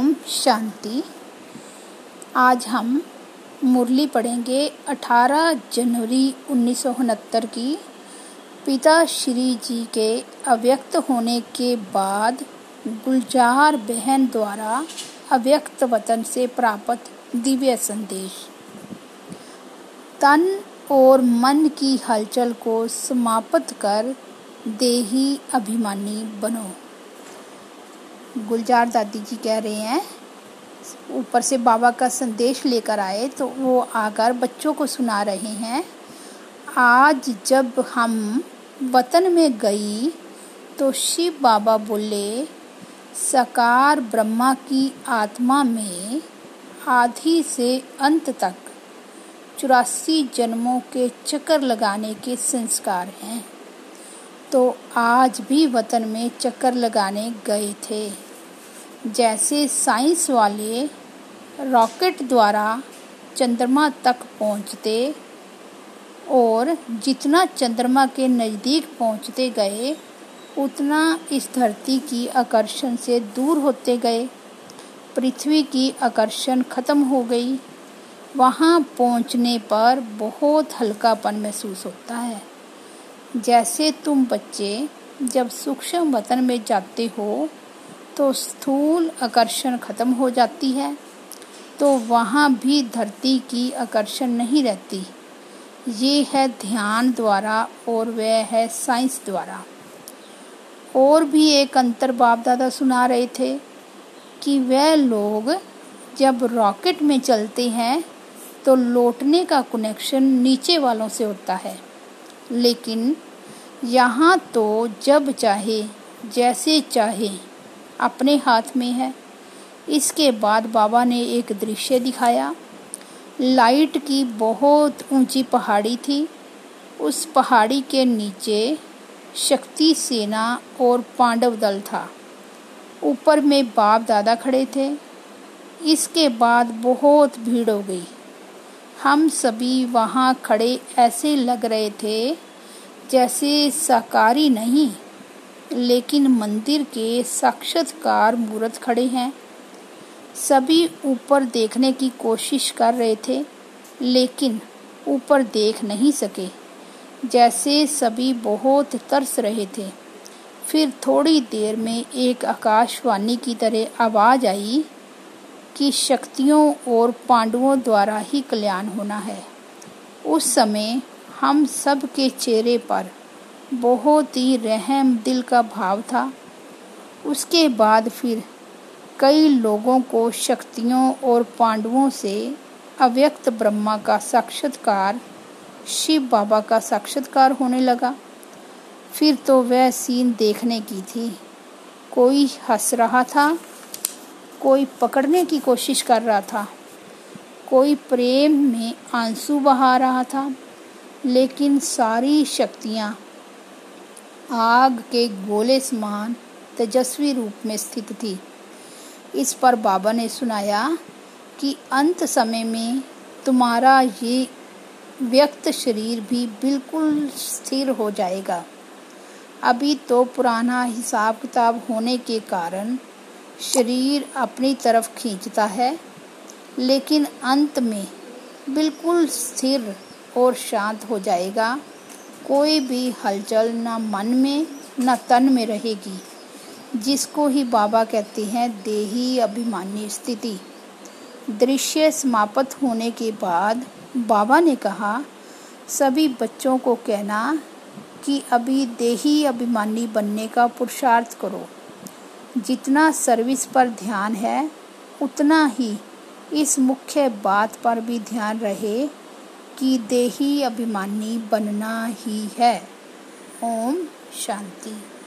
ओम शांति। आज हम मुरली पढ़ेंगे 18 जनवरी उन्नीस की। पिता श्री जी के अव्यक्त होने के बाद गुलजार बहन द्वारा अव्यक्त वतन से प्राप्त दिव्य संदेश। तन और मन की हलचल को समाप्त कर देही अभिमानी बनो। गुलजार दादी जी कह रहे हैं, ऊपर से बाबा का संदेश लेकर आए तो वो आकर बच्चों को सुना रहे हैं, आज जब हम वतन में गई तो शिव बाबा बोले, सकार ब्रह्मा की आत्मा में आधी से अंत तक चौरासी जन्मों के चक्कर लगाने के संस्कार हैं। तो आज भी वतन में चक्कर लगाने गए थे। जैसे साइंस वाले रॉकेट द्वारा चंद्रमा तक पहुँचते और जितना चंद्रमा के नज़दीक पहुँचते गए, उतना इस धरती की आकर्षण से दूर होते गए। पृथ्वी की आकर्षण खत्म हो गई। वहाँ पहुँचने पर बहुत हल्कापन महसूस होता है। जैसे तुम बच्चे जब सूक्ष्म वतन में जाते हो तो स्थूल आकर्षण खत्म हो जाती है तो वहाँ भी धरती की आकर्षण नहीं रहती। ये है ध्यान द्वारा और वह है साइंस द्वारा। और भी एक अंतर बाप दादा सुना रहे थे कि वह लोग जब रॉकेट में चलते हैं तो लौटने का कनेक्शन नीचे वालों से होता है। लेकिन यहाँ तो जब चाहे, जैसे चाहे अपने हाथ में है। इसके बाद बाबा ने एक दृश्य दिखाया। लाइट की बहुत ऊँची पहाड़ी थी। उस पहाड़ी के नीचे शक्ति सेना और पांडव दल था। ऊपर में बाप दादा खड़े थे। इसके बाद बहुत भीड़ हो गई। हम सभी वहाँ खड़े ऐसे लग रहे थे जैसे साकारी नहीं। लेकिन मंदिर के साक्षात्कार मूर्त खड़े हैं। सभी ऊपर देखने की कोशिश कर रहे थे, लेकिन ऊपर देख नहीं सके। जैसे सभी बहुत तरस रहे थे। फिर थोड़ी देर में एक आकाशवाणी की तरह आवाज़ आई कि शक्तियों और पांडवों द्वारा ही कल्याण होना है। उस समय हम सब के चेहरे पर बहुत ही रहम दिल का भाव था। उसके बाद फिर कई लोगों को शक्तियों और पांडवों से अव्यक्त ब्रह्मा का साक्षात्कार, शिव बाबा का साक्षात्कार होने लगा। फिर तो वह सीन देखने की थी। कोई हंस रहा था, कोई पकड़ने की कोशिश कर रहा था, कोई प्रेम में आँसू बहा रहा था, लेकिन सारी शक्तियाँ आग के गोले समान तेजस्वी रूप में स्थित थी। इस पर बाबा ने सुनाया कि अंत समय में तुम्हारा ये व्यक्त शरीर भी बिल्कुल स्थिर हो जाएगा। अभी तो पुराना हिसाब किताब होने के कारण शरीर अपनी तरफ़ खींचता है, लेकिन अंत में बिल्कुल स्थिर और शांत हो जाएगा। कोई भी हलचल न मन में, न तन में रहेगी। जिसको ही बाबा कहते हैं, देही अभिमानी स्थिति। दृश्य समाप्त होने के बाद बाबा ने कहा, सभी बच्चों को कहना कि अभी देही अभिमानी बनने का पुरुषार्थ करो। जितना सर्विस पर ध्यान है, उतना ही इस मुख्य बात पर भी ध्यान रहे कि देही अभिमानी बनना ही है। ओम शांति।